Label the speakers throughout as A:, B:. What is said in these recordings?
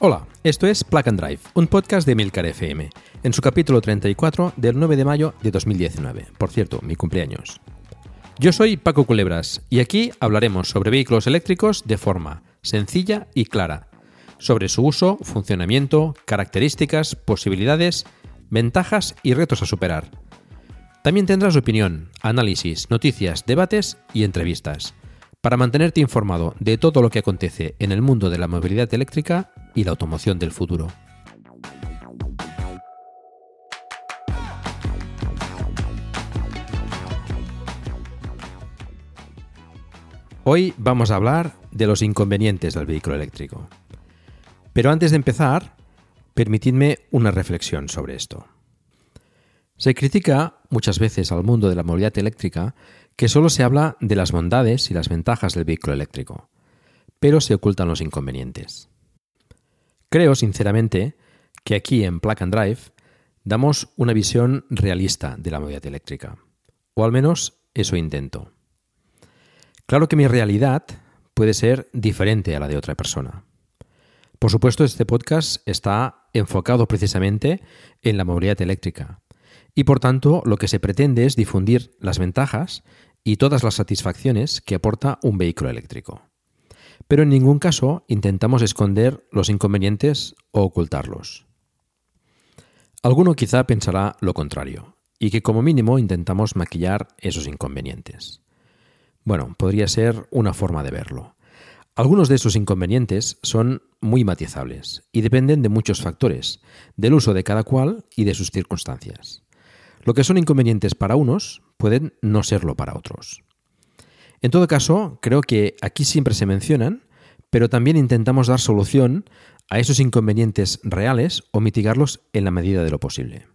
A: Hola, esto es Plug and Drive, un podcast de Milcar FM, en su capítulo 34 del 9 de mayo de 2019. Por cierto, mi cumpleaños. Yo soy Paco Culebras y aquí hablaremos sobre vehículos eléctricos de forma sencilla y clara, sobre su uso, funcionamiento, características, posibilidades, ventajas y retos a superar. También tendrás opinión, análisis, noticias, debates y entrevistas para mantenerte informado de todo lo que acontece en el mundo de la movilidad eléctrica y la automoción del futuro. Hoy vamos a hablar de los inconvenientes del vehículo eléctrico. Pero antes de empezar, permitidme una reflexión sobre esto. Se critica muchas veces al mundo de la movilidad eléctrica que solo se habla de las bondades y las ventajas del vehículo eléctrico, pero se ocultan los inconvenientes. Creo, sinceramente, que aquí en Plug and Drive damos una visión realista de la movilidad eléctrica, o al menos eso intento. Claro que mi realidad puede ser diferente a la de otra persona. Por supuesto, este podcast está enfocado precisamente en la movilidad eléctrica y por tanto lo que se pretende es difundir las ventajas y todas las satisfacciones que aporta un vehículo eléctrico. Pero en ningún caso intentamos esconder los inconvenientes o ocultarlos. Alguno quizá pensará lo contrario, y que como mínimo intentamos maquillar esos inconvenientes. Bueno, podría ser una forma de verlo. Algunos de esos inconvenientes son muy matizables y dependen de muchos factores, del uso de cada cual y de sus circunstancias. Lo que son inconvenientes para unos pueden no serlo para otros. En todo caso, creo que aquí siempre se mencionan, pero también intentamos dar solución a esos inconvenientes reales o mitigarlos en la medida de lo posible.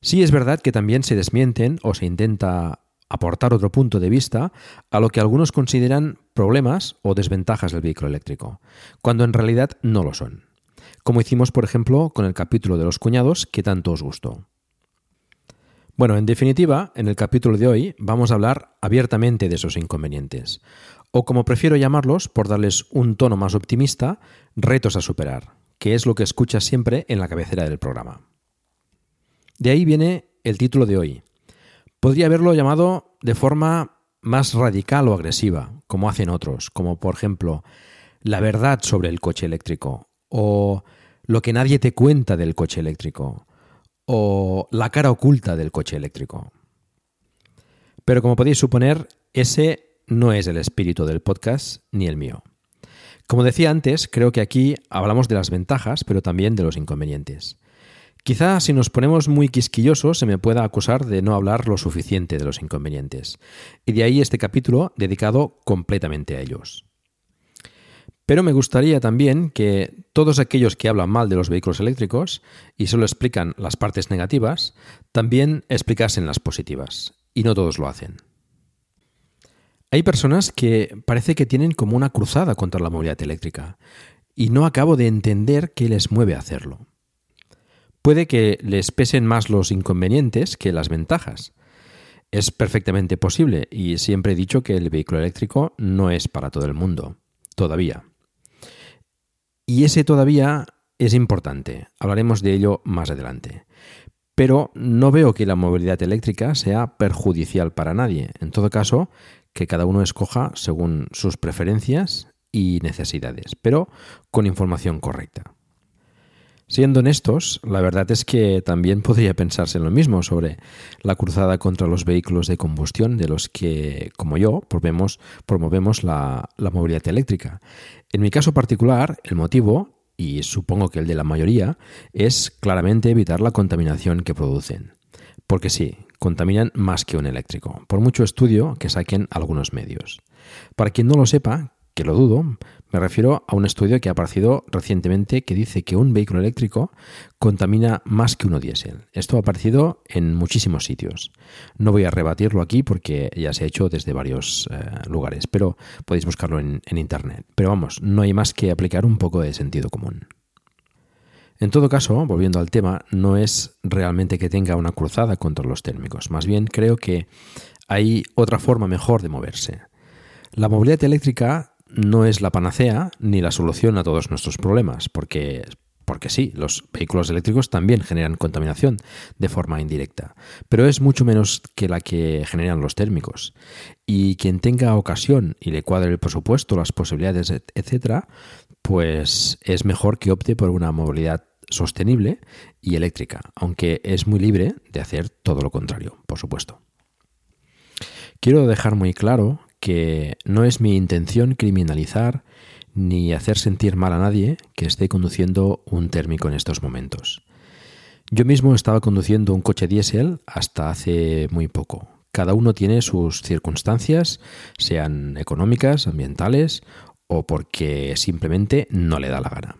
A: Sí es verdad que también se desmienten o se intenta aportar otro punto de vista a lo que algunos consideran problemas o desventajas del vehículo eléctrico, cuando en realidad no lo son, como hicimos por ejemplo con el capítulo de los cuñados que tanto os gustó. Bueno, en definitiva, en el capítulo de hoy vamos a hablar abiertamente de esos inconvenientes, o como prefiero llamarlos, por darles un tono más optimista, retos a superar, que es lo que escuchas siempre en la cabecera del programa. De ahí viene el título de hoy, Podría haberlo llamado de forma más radical o agresiva, como hacen otros, como por ejemplo la verdad sobre el coche eléctrico, o lo que nadie te cuenta del coche eléctrico, o la cara oculta del coche eléctrico. Pero como podéis suponer, ese no es el espíritu del podcast ni el mío. Como decía antes, creo que aquí hablamos de las ventajas, pero también de los inconvenientes. Quizá si nos ponemos muy quisquillosos se me pueda acusar de no hablar lo suficiente de los inconvenientes, y de ahí este capítulo dedicado completamente a ellos. Pero me gustaría también que todos aquellos que hablan mal de los vehículos eléctricos y solo explican las partes negativas, también explicasen las positivas, y no todos lo hacen. Hay personas que parece que tienen como una cruzada contra la movilidad eléctrica, y no acabo de entender qué les mueve a hacerlo. Puede que les pesen más los inconvenientes que las ventajas. Es perfectamente posible y siempre he dicho que el vehículo eléctrico no es para todo el mundo, todavía. Y ese todavía es importante, hablaremos de ello más adelante. Pero no veo que la movilidad eléctrica sea perjudicial para nadie. En todo caso, que cada uno escoja según sus preferencias y necesidades, pero con información correcta. Siendo honestos, la verdad es que también podría pensarse en lo mismo sobre la cruzada contra los vehículos de combustión de los que, como yo, promovemos, la, la movilidad eléctrica. En mi caso particular, el motivo, y supongo que el de la mayoría, es claramente evitar la contaminación que producen. Porque sí, contaminan más que un eléctrico, por mucho estudio que saquen algunos medios. Para quien no lo sepa, que lo dudo, me refiero a un estudio que ha aparecido recientemente que dice que un vehículo eléctrico contamina más que uno diésel. Esto ha aparecido en muchísimos sitios. No voy a rebatirlo aquí porque ya se ha hecho desde varios eh, lugares, pero podéis buscarlo en, en Internet. Pero vamos, no hay más que aplicar un poco de sentido común. En todo caso, volviendo al tema, no es realmente que tenga una cruzada contra los térmicos. Más bien creo que hay otra forma mejor de moverse. La movilidad eléctrica no es la panacea ni la solución a todos nuestros problemas, porque, porque sí, los vehículos eléctricos también generan contaminación de forma indirecta, pero es mucho menos que la que generan los térmicos. Y quien tenga ocasión y le cuadre el presupuesto, las posibilidades, etcétera, pues es mejor que opte por una movilidad sostenible y eléctrica, aunque es muy libre de hacer todo lo contrario, por supuesto. Quiero dejar muy claro que no es mi intención criminalizar ni hacer sentir mal a nadie que esté conduciendo un térmico en estos momentos. Yo mismo estaba conduciendo un coche diésel hasta hace muy poco. Cada uno tiene sus circunstancias, sean económicas, ambientales o porque simplemente no le da la gana.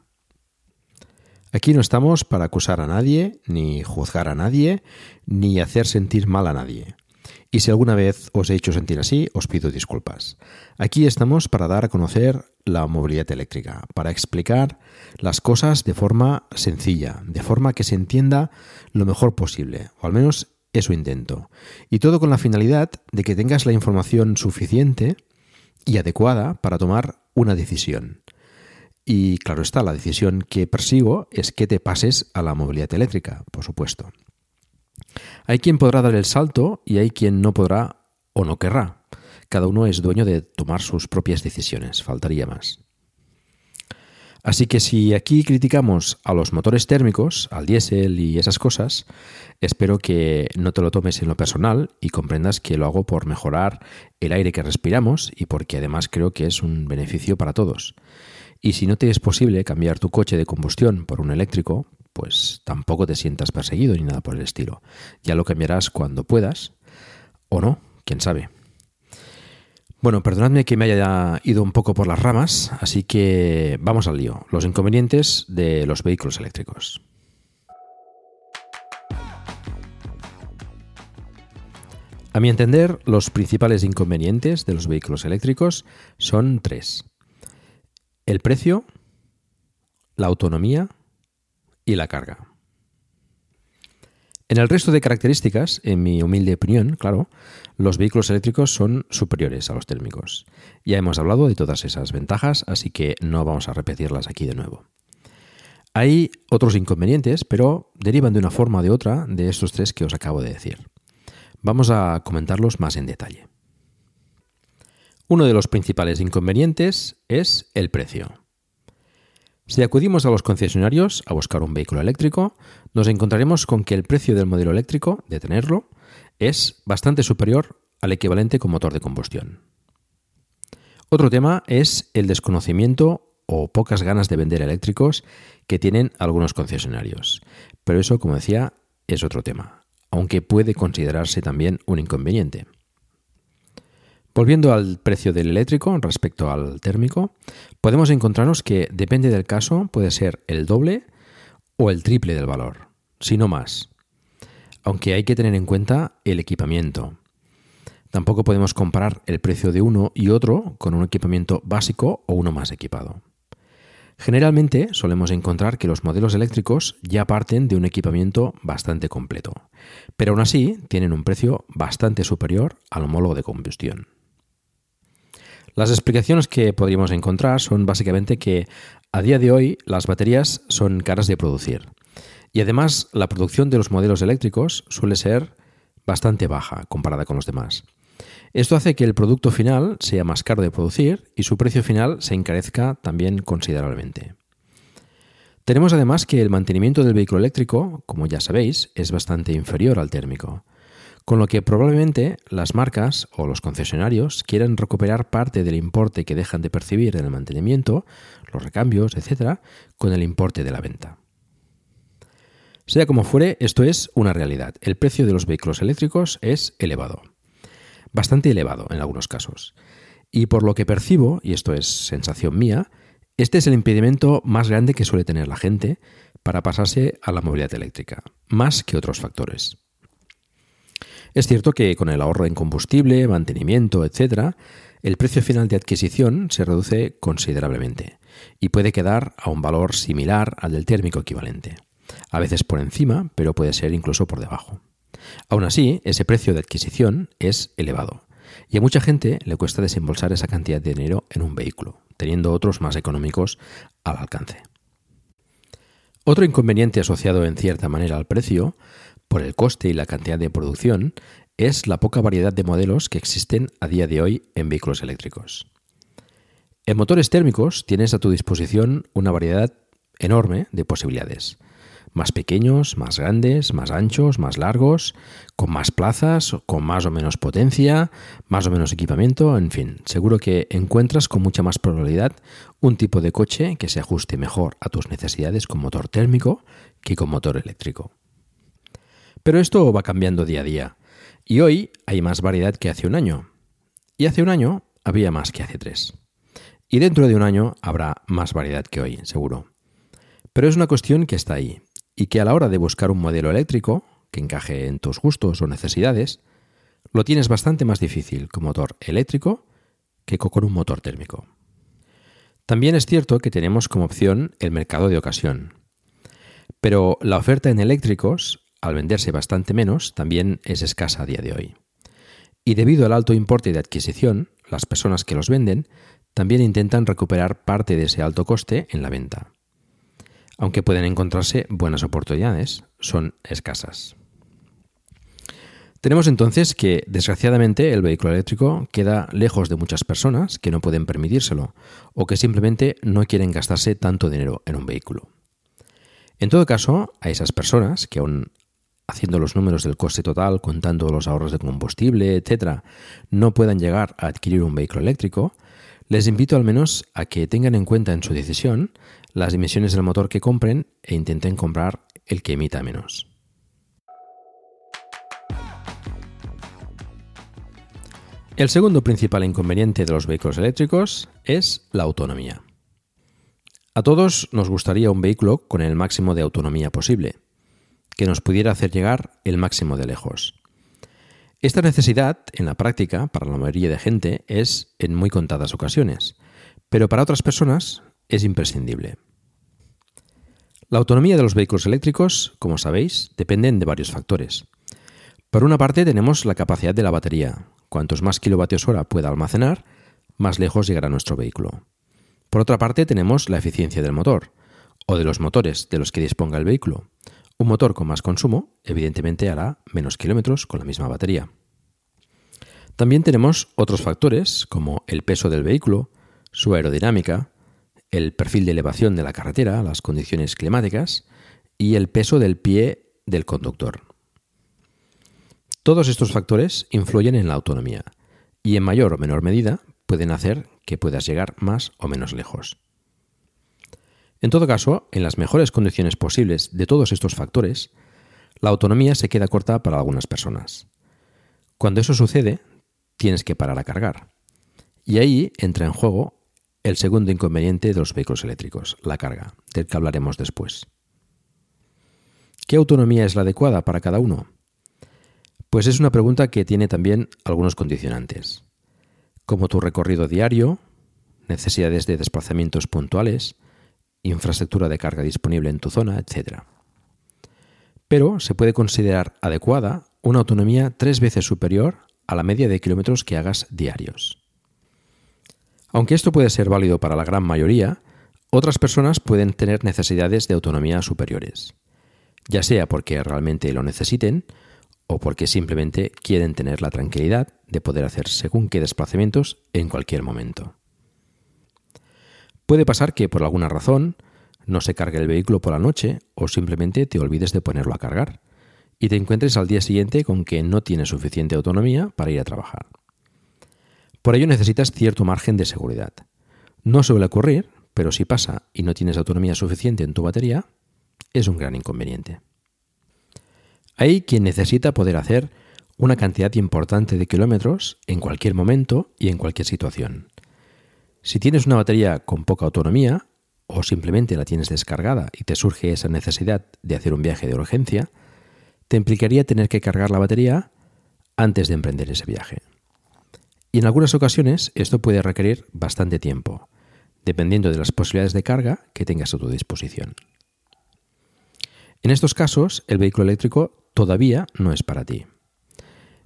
A: Aquí no estamos para acusar a nadie, ni juzgar a nadie, ni hacer sentir mal a nadie. Y si alguna vez os he hecho sentir así, os pido disculpas. Aquí estamos para dar a conocer la movilidad eléctrica, para explicar las cosas de forma sencilla, de forma que se entienda lo mejor posible, o al menos eso intento. Y todo con la finalidad de que tengas la información suficiente y adecuada para tomar una decisión. Y claro está, la decisión que persigo es que te pases a la movilidad eléctrica, por supuesto. Hay quien podrá dar el salto y hay quien no podrá o no querrá. Cada uno es dueño de tomar sus propias decisiones, faltaría más. Así que si aquí criticamos a los motores térmicos, al diésel y esas cosas, espero que no te lo tomes en lo personal y comprendas que lo hago por mejorar el aire que respiramos y porque además creo que es un beneficio para todos. Y si no te es posible cambiar tu coche de combustión por un eléctrico, pues tampoco te sientas perseguido ni nada por el estilo. Ya lo cambiarás cuando puedas, o no, quién sabe. Bueno, perdonadme que me haya ido un poco por las ramas, así que vamos al lío. Los inconvenientes de los vehículos eléctricos. A mi entender, los principales inconvenientes de los vehículos eléctricos son tres. El precio, la autonomía y la carga. En el resto de características, en mi humilde opinión, claro, los vehículos eléctricos son superiores a los térmicos. Ya hemos hablado de todas esas ventajas, así que no vamos a repetirlas aquí de nuevo. Hay otros inconvenientes, pero derivan de una forma o de otra de estos tres que os acabo de decir. Vamos a comentarlos más en detalle. Uno de los principales inconvenientes es el precio. Si acudimos a los concesionarios a buscar un vehículo eléctrico, nos encontraremos con que el precio del modelo eléctrico, de tenerlo, es bastante superior al equivalente con motor de combustión. Otro tema es el desconocimiento o pocas ganas de vender eléctricos que tienen algunos concesionarios. Pero eso, como decía, es otro tema, aunque puede considerarse también un inconveniente. Volviendo al precio del eléctrico respecto al térmico, podemos encontrarnos que depende del caso, puede ser el doble o el triple del valor, si no más. Aunque hay que tener en cuenta el equipamiento. Tampoco podemos comparar el precio de uno y otro con un equipamiento básico o uno más equipado. Generalmente solemos encontrar que los modelos eléctricos ya parten de un equipamiento bastante completo, pero aún así tienen un precio bastante superior al homólogo de combustión. Las explicaciones que podríamos encontrar son básicamente que a día de hoy las baterías son caras de producir y además la producción de los modelos eléctricos suele ser bastante baja comparada con los demás. Esto hace que el producto final sea más caro de producir y su precio final se encarezca también considerablemente. Tenemos además que el mantenimiento del vehículo eléctrico, como ya sabéis, es bastante inferior al térmico, con lo que probablemente las marcas o los concesionarios quieran recuperar parte del importe que dejan de percibir en el mantenimiento, los recambios, etc., con el importe de la venta. Sea como fuere, esto es una realidad. El precio de los vehículos eléctricos es elevado. Bastante elevado en algunos casos. Y por lo que percibo, y esto es sensación mía, este es el impedimento más grande que suele tener la gente para pasarse a la movilidad eléctrica, más que otros factores. Es cierto que con el ahorro en combustible, mantenimiento, etc., el precio final de adquisición se reduce considerablemente y puede quedar a un valor similar al del térmico equivalente. A veces por encima, pero puede ser incluso por debajo. Aún así, ese precio de adquisición es elevado y a mucha gente le cuesta desembolsar esa cantidad de dinero en un vehículo, teniendo otros más económicos al alcance. Otro inconveniente asociado en cierta manera al precio por el coste y la cantidad de producción es la poca variedad de modelos que existen a día de hoy en vehículos eléctricos. En motores térmicos tienes a tu disposición una variedad enorme de posibilidades. Más pequeños, más grandes, más anchos, más largos, con más plazas, con más o menos potencia, más o menos equipamiento, en fin, seguro que encuentras con mucha más probabilidad un tipo de coche que se ajuste mejor a tus necesidades con motor térmico que con motor eléctrico. Pero esto va cambiando día a día. Y hoy hay más variedad que hace un año. Y hace un año había más que hace tres. Y dentro de un año habrá más variedad que hoy, seguro. Pero es una cuestión que está ahí y que a la hora de buscar un modelo eléctrico que encaje en tus gustos o necesidades, lo tienes bastante más difícil con motor eléctrico que con un motor térmico. También es cierto que tenemos como opción el mercado de ocasión. Pero la oferta en eléctricos al venderse bastante menos, también es escasa a día de hoy. Y debido al alto importe de adquisición, las personas que los venden también intentan recuperar parte de ese alto coste en la venta. Aunque pueden encontrarse buenas oportunidades, son escasas. Tenemos entonces que, desgraciadamente, el vehículo eléctrico queda lejos de muchas personas que no pueden permitírselo o que simplemente no quieren gastarse tanto dinero en un vehículo. En todo caso, a esas personas que aún haciendo los números del coste total, contando los ahorros de combustible, etc., no puedan llegar a adquirir un vehículo eléctrico, les invito al menos a que tengan en cuenta en su decisión las emisiones del motor que compren e intenten comprar el que emita menos. El segundo principal inconveniente de los vehículos eléctricos es la autonomía. A todos nos gustaría un vehículo con el máximo de autonomía posible, que nos pudiera hacer llegar el máximo de lejos. Esta necesidad, en la práctica, para la mayoría de gente, es en muy contadas ocasiones, pero para otras personas es imprescindible. La autonomía de los vehículos eléctricos, como sabéis, dependen de varios factores. Por una parte tenemos la capacidad de la batería. Cuantos más kilovatios hora pueda almacenar, más lejos llegará nuestro vehículo. Por otra parte tenemos la eficiencia del motor, o de los motores de los que disponga el vehículo. Un motor con más consumo, evidentemente, hará menos kilómetros con la misma batería. También tenemos otros factores como el peso del vehículo, su aerodinámica, el perfil de elevación de la carretera, las condiciones climáticas y el peso del pie del conductor. Todos estos factores influyen en la autonomía y en mayor o menor medida pueden hacer que puedas llegar más o menos lejos. En todo caso, en las mejores condiciones posibles de todos estos factores, la autonomía se queda corta para algunas personas. Cuando eso sucede, tienes que parar a cargar. Y ahí entra en juego el segundo inconveniente de los vehículos eléctricos, la carga, del que hablaremos después. ¿Qué autonomía es la adecuada para cada uno? Pues es una pregunta que tiene también algunos condicionantes, como tu recorrido diario, necesidades de desplazamientos puntuales, infraestructura de carga disponible en tu zona, etc. Pero se puede considerar adecuada una autonomía tres veces superior a la media de kilómetros que hagas diarios. Aunque esto puede ser válido para la gran mayoría, otras personas pueden tener necesidades de autonomía superiores, ya sea porque realmente lo necesiten o porque simplemente quieren tener la tranquilidad de poder hacer según qué desplazamientos en cualquier momento. Puede pasar que por alguna razón no se cargue el vehículo por la noche o simplemente te olvides de ponerlo a cargar y te encuentres al día siguiente con que no tienes suficiente autonomía para ir a trabajar. Por ello necesitas cierto margen de seguridad. No suele ocurrir, pero si pasa y no tienes autonomía suficiente en tu batería, es un gran inconveniente. Hay quien necesita poder hacer una cantidad importante de kilómetros en cualquier momento y en cualquier situación. Si tienes una batería con poca autonomía o simplemente la tienes descargada y te surge esa necesidad de hacer un viaje de urgencia, te implicaría tener que cargar la batería antes de emprender ese viaje. Y en algunas ocasiones esto puede requerir bastante tiempo, dependiendo de las posibilidades de carga que tengas a tu disposición. En estos casos, el vehículo eléctrico todavía no es para ti.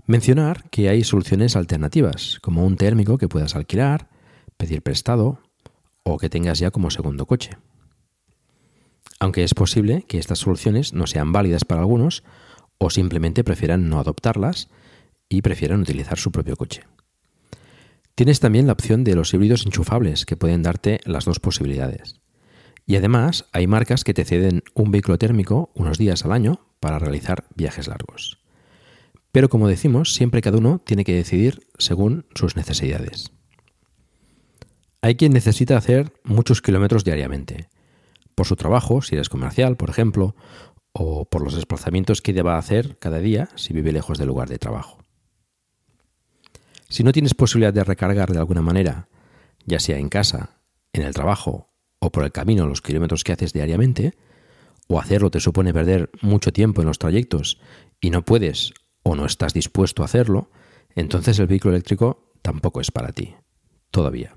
A: Mencionar que hay soluciones alternativas, como un térmico que puedas alquilar, pedir prestado o que tengas ya como segundo coche. Aunque es posible que estas soluciones no sean válidas para algunos o simplemente prefieran no adoptarlas y prefieran utilizar su propio coche. Tienes también la opción de los híbridos enchufables que pueden darte las dos posibilidades. Y además hay marcas que te ceden un vehículo térmico unos días al año para realizar viajes largos. Pero como decimos, siempre cada uno tiene que decidir según sus necesidades. Hay quien necesita hacer muchos kilómetros diariamente, por su trabajo, si eres comercial, por ejemplo, o por los desplazamientos que deba hacer cada día si vive lejos del lugar de trabajo. Si no tienes posibilidad de recargar de alguna manera, ya sea en casa, en el trabajo o por el camino los kilómetros que haces diariamente, o hacerlo te supone perder mucho tiempo en los trayectos y no puedes o no estás dispuesto a hacerlo, entonces el vehículo eléctrico tampoco es para ti. Todavía.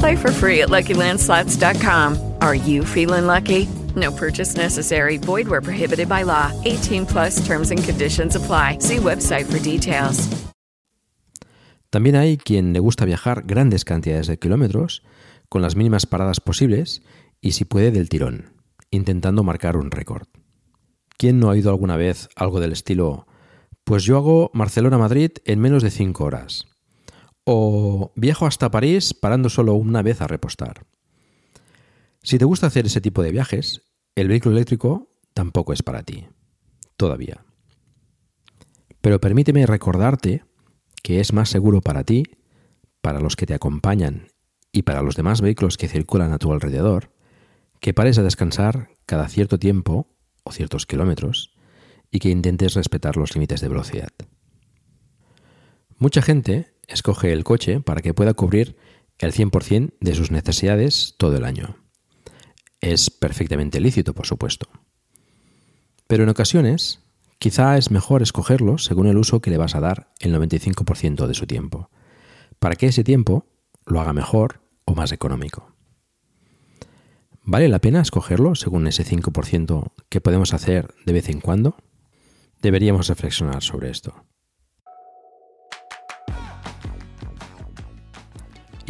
B: Play for free at LuckyLandSlots.com. Are you feeling lucky? No purchase necessary. Void where prohibited by law. 18 plus terms and conditions apply. See website for details.
A: También hay quien le gusta viajar grandes cantidades de kilómetros con las mínimas paradas posibles y si puede del tirón, intentando marcar un récord. ¿Quién no ha oído alguna vez algo del estilo, pues yo hago Barcelona-Madrid en menos de 5 horas? O viajo hasta París parando solo una vez a repostar. Si te gusta hacer ese tipo de viajes, el vehículo eléctrico tampoco es para ti. Todavía. Pero permíteme recordarte que es más seguro para ti, para los que te acompañan y para los demás vehículos que circulan a tu alrededor, que pares a descansar cada cierto tiempo o ciertos kilómetros y que intentes respetar los límites de velocidad. Mucha gente escoge el coche para que pueda cubrir el 100% de sus necesidades todo el año. Es perfectamente lícito, por supuesto. Pero en ocasiones, quizá es mejor escogerlo según el uso que le vas a dar el 95% de su tiempo, para que ese tiempo lo haga mejor o más económico. ¿Vale la pena escogerlo según ese 5% que podemos hacer de vez en cuando? Deberíamos reflexionar sobre esto.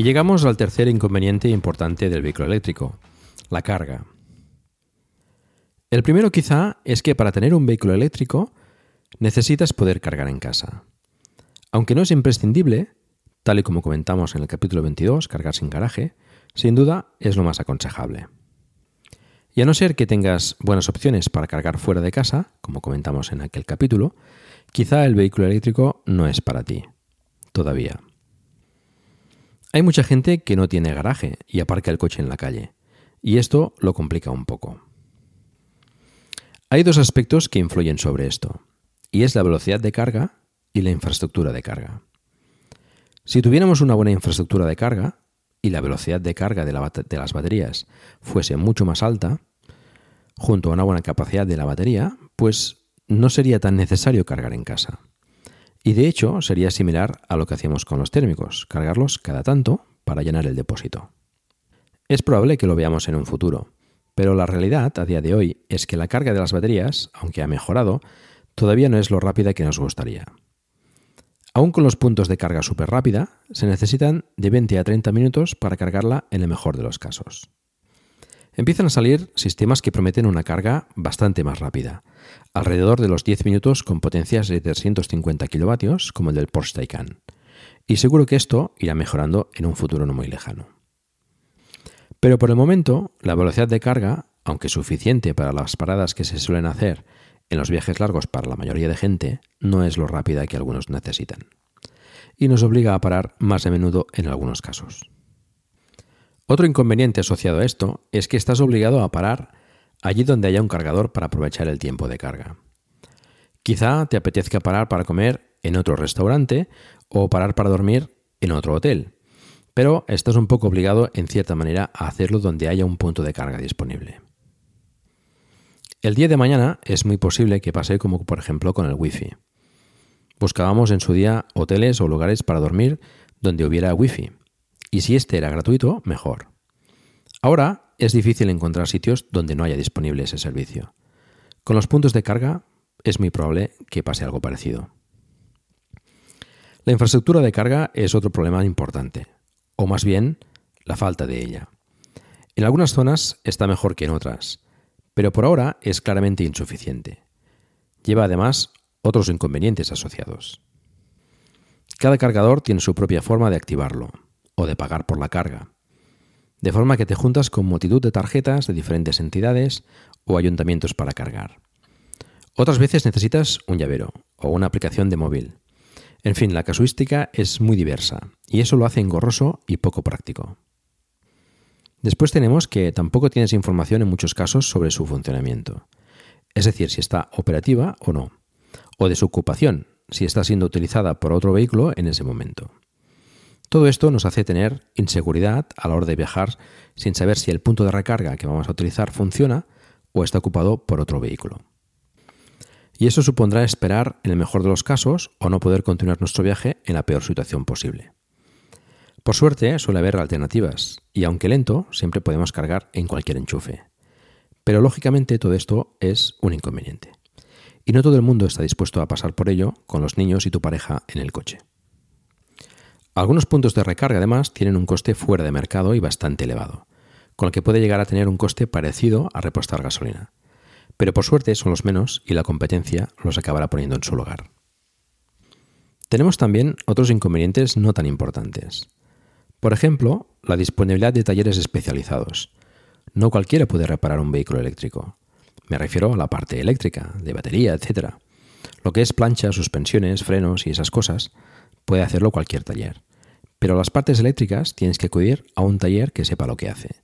A: Y llegamos al tercer inconveniente importante del vehículo eléctrico, la carga. El primero quizá es que para tener un vehículo eléctrico necesitas poder cargar en casa. Aunque no es imprescindible, tal y como comentamos en el capítulo 22, cargar sin garaje, sin duda es lo más aconsejable. Y a no ser que tengas buenas opciones para cargar fuera de casa, como comentamos en aquel capítulo, quizá el vehículo eléctrico no es para ti. Todavía. Hay mucha gente que no tiene garaje y aparca el coche en la calle, y esto lo complica un poco. Hay dos aspectos que influyen sobre esto, y es la velocidad de carga y la infraestructura de carga. Si tuviéramos una buena infraestructura de carga y la velocidad de carga de, de las baterías fuese mucho más alta, junto a una buena capacidad de la batería, pues no sería tan necesario cargar en casa. Y de hecho sería similar a lo que hacíamos con los térmicos, cargarlos cada tanto para llenar el depósito. Es probable que lo veamos en un futuro, pero la realidad a día de hoy es que la carga de las baterías, aunque ha mejorado, todavía no es lo rápida que nos gustaría. Aún con los puntos de carga súper rápida, se necesitan de 20 a 30 minutos para cargarla en el mejor de los casos. Empiezan a salir sistemas que prometen una carga bastante más rápida, alrededor de los 10 minutos con potencias de 350 kilovatios, como el del Porsche Taycan. Y seguro que esto irá mejorando en un futuro no muy lejano. Pero por el momento, la velocidad de carga, aunque suficiente para las paradas que se suelen hacer en los viajes largos para la mayoría de gente, no es lo rápida que algunos necesitan. Y nos obliga a parar más a menudo en algunos casos. Otro inconveniente asociado a esto es que estás obligado a parar allí donde haya un cargador para aprovechar el tiempo de carga. Quizá te apetezca parar para comer en otro restaurante o parar para dormir en otro hotel, pero estás un poco obligado en cierta manera a hacerlo donde haya un punto de carga disponible. El día de mañana es muy posible que pase como por ejemplo con el Wi-Fi. Buscábamos en su día hoteles o lugares para dormir donde hubiera Wi-Fi, y si este era gratuito, mejor. Ahora es difícil encontrar sitios donde no haya disponible ese servicio. Con los puntos de carga es muy probable que pase algo parecido. La infraestructura de carga es otro problema importante, o más bien la falta de ella. En algunas zonas está mejor que en otras, pero por ahora es claramente insuficiente. Lleva además otros inconvenientes asociados. Cada cargador tiene su propia forma de activarlo o de pagar por la carga, de forma que te juntas con multitud de tarjetas de diferentes entidades o ayuntamientos para cargar. Otras veces necesitas un llavero o una aplicación de móvil. En fin, la casuística es muy diversa y eso lo hace engorroso y poco práctico. Después tenemos que tampoco tienes información en muchos casos sobre su funcionamiento, es decir, si está operativa o no, o de su ocupación, si está siendo utilizada por otro vehículo en ese momento. Todo esto nos hace tener inseguridad a la hora de viajar sin saber si el punto de recarga que vamos a utilizar funciona o está ocupado por otro vehículo. Y eso supondrá esperar, en el mejor de los casos, o no poder continuar nuestro viaje en la peor situación posible. Por suerte suele haber alternativas, y aunque lento, siempre podemos cargar en cualquier enchufe. Pero lógicamente todo esto es un inconveniente. Y no todo el mundo está dispuesto a pasar por ello con los niños y tu pareja en el coche. Algunos puntos de recarga además tienen un coste fuera de mercado y bastante elevado, con el que puede llegar a tener un coste parecido a repostar gasolina. Pero por suerte son los menos y la competencia los acabará poniendo en su lugar. Tenemos también otros inconvenientes no tan importantes. Por ejemplo, la disponibilidad de talleres especializados. No cualquiera puede reparar un vehículo eléctrico. Me refiero a la parte eléctrica, de batería, etc. Lo que es plancha, suspensiones, frenos y esas cosas, puede hacerlo cualquier taller. Pero las partes eléctricas tienes que acudir a un taller que sepa lo que hace.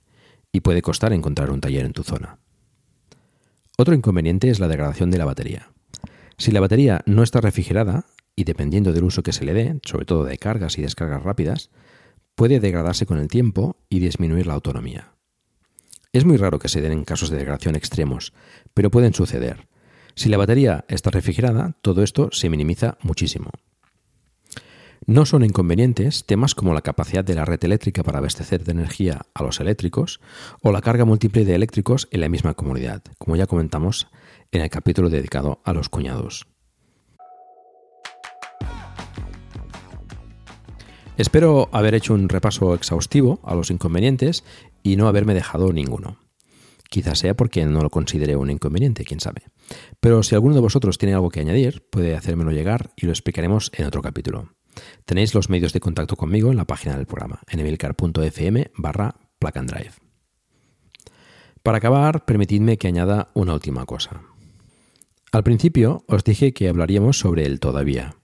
A: Y puede costar encontrar un taller en tu zona. Otro inconveniente es la degradación de la batería. Si la batería no está refrigerada, y dependiendo del uso que se le dé, sobre todo de cargas y descargas rápidas, puede degradarse con el tiempo y disminuir la autonomía. Es muy raro que se den en casos de degradación extremos, pero pueden suceder. Si la batería está refrigerada, todo esto se minimiza muchísimo. No son inconvenientes temas como la capacidad de la red eléctrica para abastecer de energía a los eléctricos o la carga múltiple de eléctricos en la misma comunidad, como ya comentamos en el capítulo dedicado a los cuñados. Espero haber hecho un repaso exhaustivo a los inconvenientes y no haberme dejado ninguno. Quizás sea porque no lo considere un inconveniente, quién sabe. Pero si alguno de vosotros tiene algo que añadir, puede hacérmelo llegar y lo explicaremos en otro capítulo. Tenéis los medios de contacto conmigo en la página del programa, en barra plug and drive. Para acabar, permitidme que añada una última cosa. Al principio os dije que hablaríamos sobre el todavía.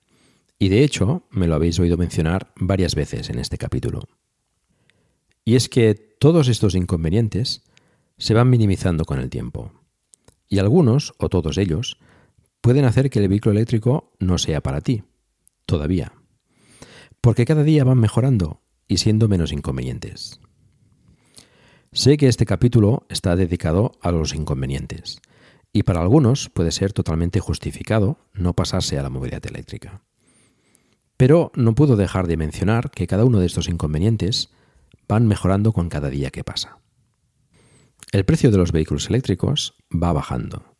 A: Y de hecho, me lo habéis oído mencionar varias veces en este capítulo. Y es que todos estos inconvenientes se van minimizando con el tiempo. Y algunos, o todos ellos, pueden hacer que el vehículo eléctrico no sea para ti, todavía. porque cada día van mejorando y siendo menos inconvenientes. Sé que este capítulo está dedicado a los inconvenientes, y para algunos puede ser totalmente justificado no pasarse a la movilidad eléctrica. Pero no puedo dejar de mencionar que cada uno de estos inconvenientes van mejorando con cada día que pasa. El precio de los vehículos eléctricos va bajando,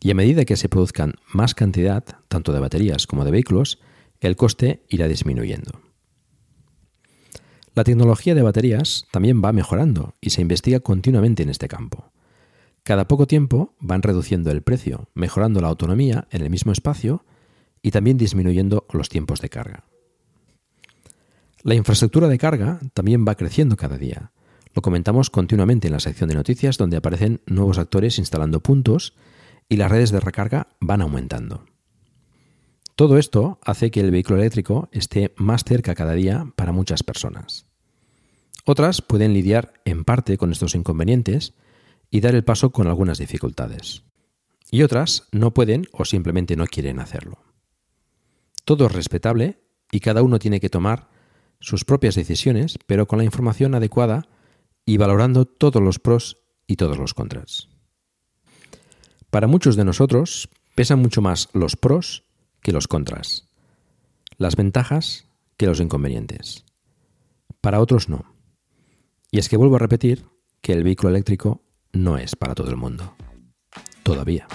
A: y a medida que se produzcan más cantidad, tanto de baterías como de vehículos, el coste irá disminuyendo. La tecnología de baterías también va mejorando y se investiga continuamente en este campo. Cada poco tiempo van reduciendo el precio, mejorando la autonomía en el mismo espacio y también disminuyendo los tiempos de carga. La infraestructura de carga también va creciendo cada día. Lo comentamos continuamente en la sección de noticias donde aparecen nuevos actores instalando puntos y las redes de recarga van aumentando. Todo esto hace que el vehículo eléctrico esté más cerca cada día para muchas personas. Otras pueden lidiar en parte con estos inconvenientes y dar el paso con algunas dificultades. Y otras no pueden o simplemente no quieren hacerlo. Todo es respetable y cada uno tiene que tomar sus propias decisiones, pero con la información adecuada y valorando todos los pros y todos los contras. Para muchos de nosotros pesan mucho más los pros que los contras, las ventajas que los inconvenientes. Para otros no. Y es que vuelvo a repetir que el vehículo eléctrico no es para todo el mundo. Todavía.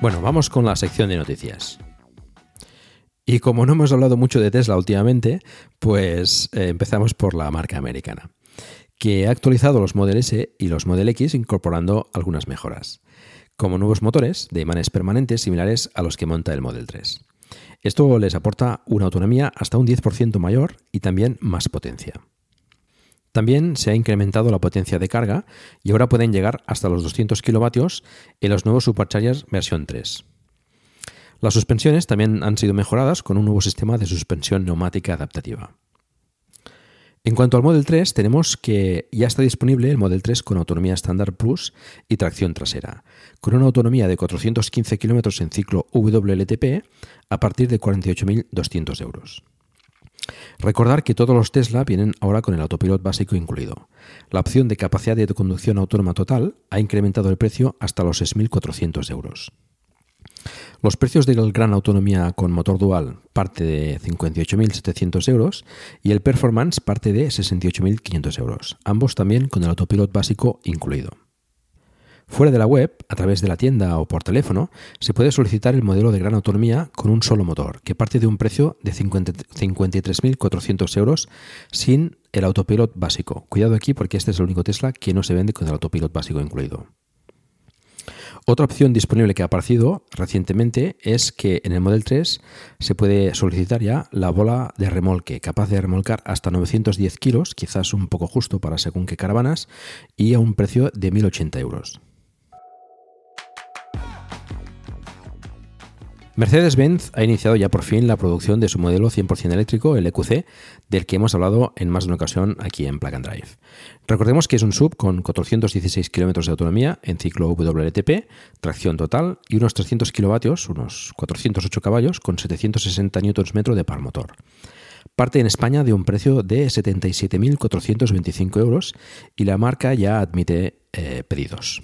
A: Bueno, vamos con la sección de noticias. Y como no hemos hablado mucho de Tesla últimamente, pues eh, empezamos por la marca americana, que ha actualizado los Model S y los Model X incorporando algunas mejoras, como nuevos motores de imanes permanentes similares a los que monta el Model 3. Esto les aporta una autonomía hasta un 10% mayor y también más potencia. También se ha incrementado la potencia de carga y ahora pueden llegar hasta los 200 kilovatios en los nuevos Superchargers versión 3. Las suspensiones también han sido mejoradas con un nuevo sistema de suspensión neumática adaptativa. En cuanto al Model 3, tenemos que ya está disponible el Model 3 con autonomía estándar Plus y tracción trasera, con una autonomía de 415 km en ciclo WLTP a partir de 48.200 euros. Recordar que todos los Tesla vienen ahora con el autopilot básico incluido. La opción de capacidad de conducción autónoma total ha incrementado el precio hasta los 6.400 euros. Los precios del Gran Autonomía con motor dual parte de 58.700 euros y el Performance parte de 68.500 euros, ambos también con el autopilot básico incluido. Fuera de la web, a través de la tienda o por teléfono, se puede solicitar el modelo de gran autonomía con un solo motor, que parte de un precio de 53.400 euros sin el autopilot básico. Cuidado aquí porque este es el único Tesla que no se vende con el autopilot básico incluido. Otra opción disponible que ha aparecido recientemente es que en el Model 3 se puede solicitar ya la bola de remolque, capaz de remolcar hasta 910 kilos, quizás un poco justo para según qué caravanas, y a un precio de 1.080 euros. Mercedes-Benz ha iniciado ya por fin la producción de su modelo 100% eléctrico, el EQC, del que hemos hablado en más de una ocasión aquí en Plug and Drive. Recordemos que es un sub con 416 km de autonomía en ciclo WLTP, tracción total y unos 300 kilovatios, unos 408 caballos, con 760 Nm de par motor. Parte en España de un precio de 77.425 euros y la marca ya admite eh, pedidos.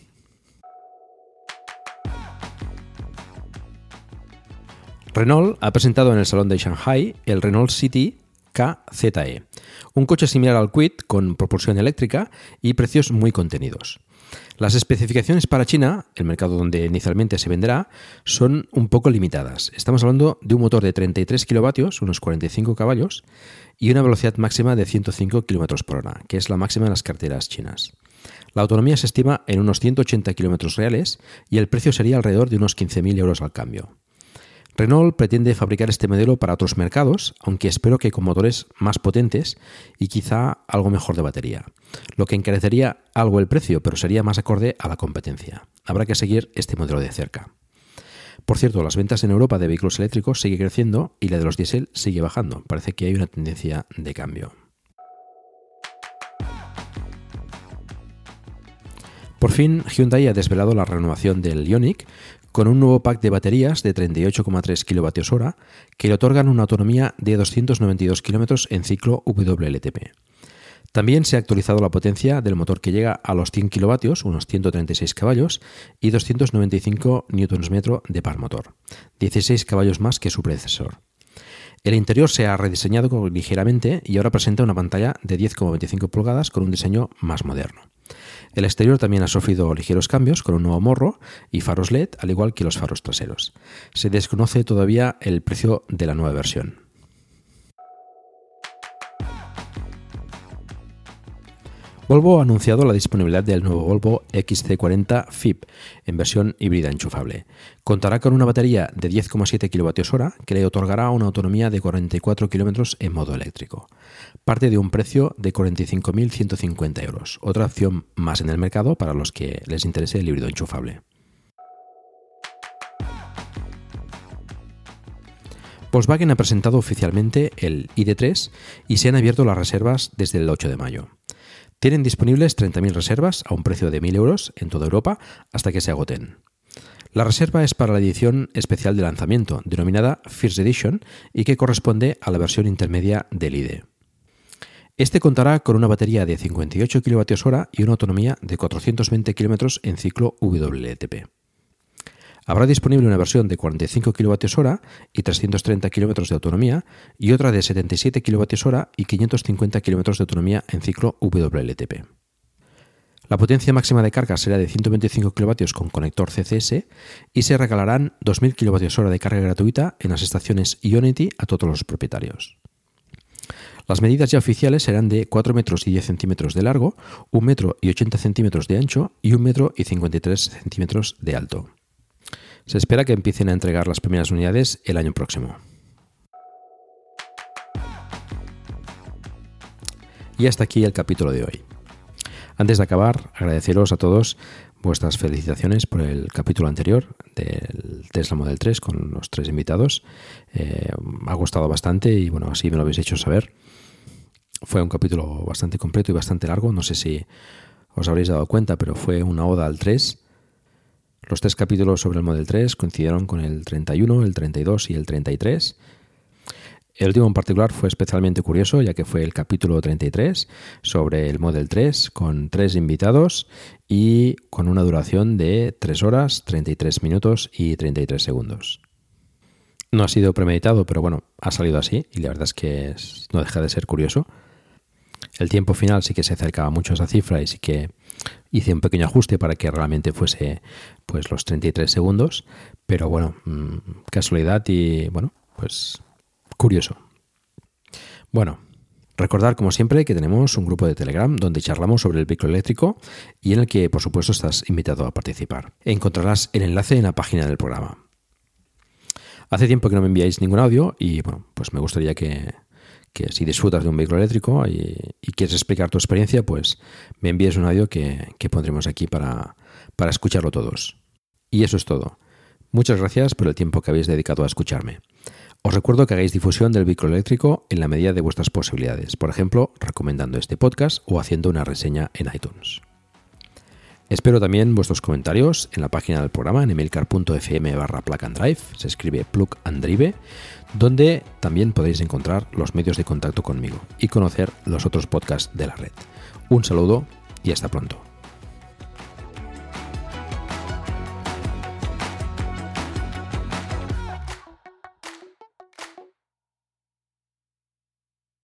A: Renault ha presentado en el Salón de Shanghai el Renault City KZE, un coche similar al Quid con propulsión eléctrica y precios muy contenidos. Las especificaciones para China, el mercado donde inicialmente se venderá, son un poco limitadas. Estamos hablando de un motor de 33 kilovatios, unos 45 caballos, y una velocidad máxima de 105 km por hora, que es la máxima en las carteras chinas. La autonomía se estima en unos 180 km reales y el precio sería alrededor de unos 15.000 euros al cambio. Renault pretende fabricar este modelo para otros mercados, aunque espero que con motores más potentes y quizá algo mejor de batería, lo que encarecería algo el precio, pero sería más acorde a la competencia. Habrá que seguir este modelo de cerca. Por cierto, las ventas en Europa de vehículos eléctricos sigue creciendo y la de los diésel sigue bajando. Parece que hay una tendencia de cambio. Por fin, Hyundai ha desvelado la renovación del Ioniq con un nuevo pack de baterías de 38,3 kWh que le otorgan una autonomía de 292 km en ciclo WLTP. También se ha actualizado la potencia del motor que llega a los 100 kW, unos 136 caballos, y 295 Nm de par motor, 16 caballos más que su predecesor. El interior se ha rediseñado ligeramente y ahora presenta una pantalla de 10,25 pulgadas con un diseño más moderno. El exterior también ha sufrido ligeros cambios con un nuevo morro y faros LED, al igual que los faros traseros. Se desconoce todavía el precio de la nueva versión. Volvo ha anunciado la disponibilidad del nuevo Volvo XC40 FIP en versión híbrida enchufable. Contará con una batería de 10,7 kWh que le otorgará una autonomía de 44 km en modo eléctrico. Parte de un precio de 45.150 euros, otra opción más en el mercado para los que les interese el híbrido enchufable. Volkswagen ha presentado oficialmente el ID3 y se han abierto las reservas desde el 8 de mayo. Tienen disponibles 30.000 reservas a un precio de 1.000 euros en toda Europa hasta que se agoten. La reserva es para la edición especial de lanzamiento, denominada First Edition, y que corresponde a la versión intermedia del IDE. Este contará con una batería de 58 kWh y una autonomía de 420 km en ciclo WLTP. Habrá disponible una versión de 45 kWh y 330 km de autonomía y otra de 77 kWh y 550 km de autonomía en ciclo WLTP. La potencia máxima de carga será de 125 kW con conector CCS y se regalarán 2.000 kWh de carga gratuita en las estaciones Ionity a todos los propietarios. Las medidas ya oficiales serán de 4 metros y 10 centímetros de largo, 1 metro y 80 centímetros de ancho y 1 metro y 53 centímetros de alto. Se espera que empiecen a entregar las primeras unidades el año próximo. Y hasta aquí el capítulo de hoy. Antes de acabar, agradeceros a todos vuestras felicitaciones por el capítulo anterior del Tesla Model 3 con los tres invitados. Eh, ha gustado bastante y bueno, así me lo habéis hecho saber. Fue un capítulo bastante completo y bastante largo. No sé si os habréis dado cuenta, pero fue una oda al 3 los tres capítulos sobre el Model 3 coincidieron con el 31, el 32 y el 33. El último en particular fue especialmente curioso, ya que fue el capítulo 33 sobre el Model 3, con tres invitados y con una duración de 3 horas, 33 minutos y 33 segundos. No ha sido premeditado, pero bueno, ha salido así y la verdad es que no deja de ser curioso. El tiempo final sí que se acercaba mucho a esa cifra y sí que hice un pequeño ajuste para que realmente fuese pues los 33 segundos, pero bueno, mm, casualidad y bueno, pues curioso. Bueno, recordar como siempre que tenemos un grupo de Telegram donde charlamos sobre el vehículo eléctrico y en el que por supuesto estás invitado a participar. Encontrarás el enlace en la página del programa. Hace tiempo que no me enviáis ningún audio y bueno, pues me gustaría que, que si disfrutas de un vehículo eléctrico y, quieres explicar tu experiencia, pues me envíes un audio que, pondremos aquí para, para escucharlo todos. Y eso es todo. Muchas gracias por el tiempo que habéis dedicado a escucharme. Os recuerdo que hagáis difusión del vehículo eléctrico en la medida de vuestras posibilidades, por ejemplo, recomendando este podcast o haciendo una reseña en iTunes. Espero también vuestros comentarios en la página del programa en emilcar.fm barra se escribe plug and drive, donde también podéis encontrar los medios de contacto conmigo y conocer los otros podcasts de la red. Un saludo y hasta pronto.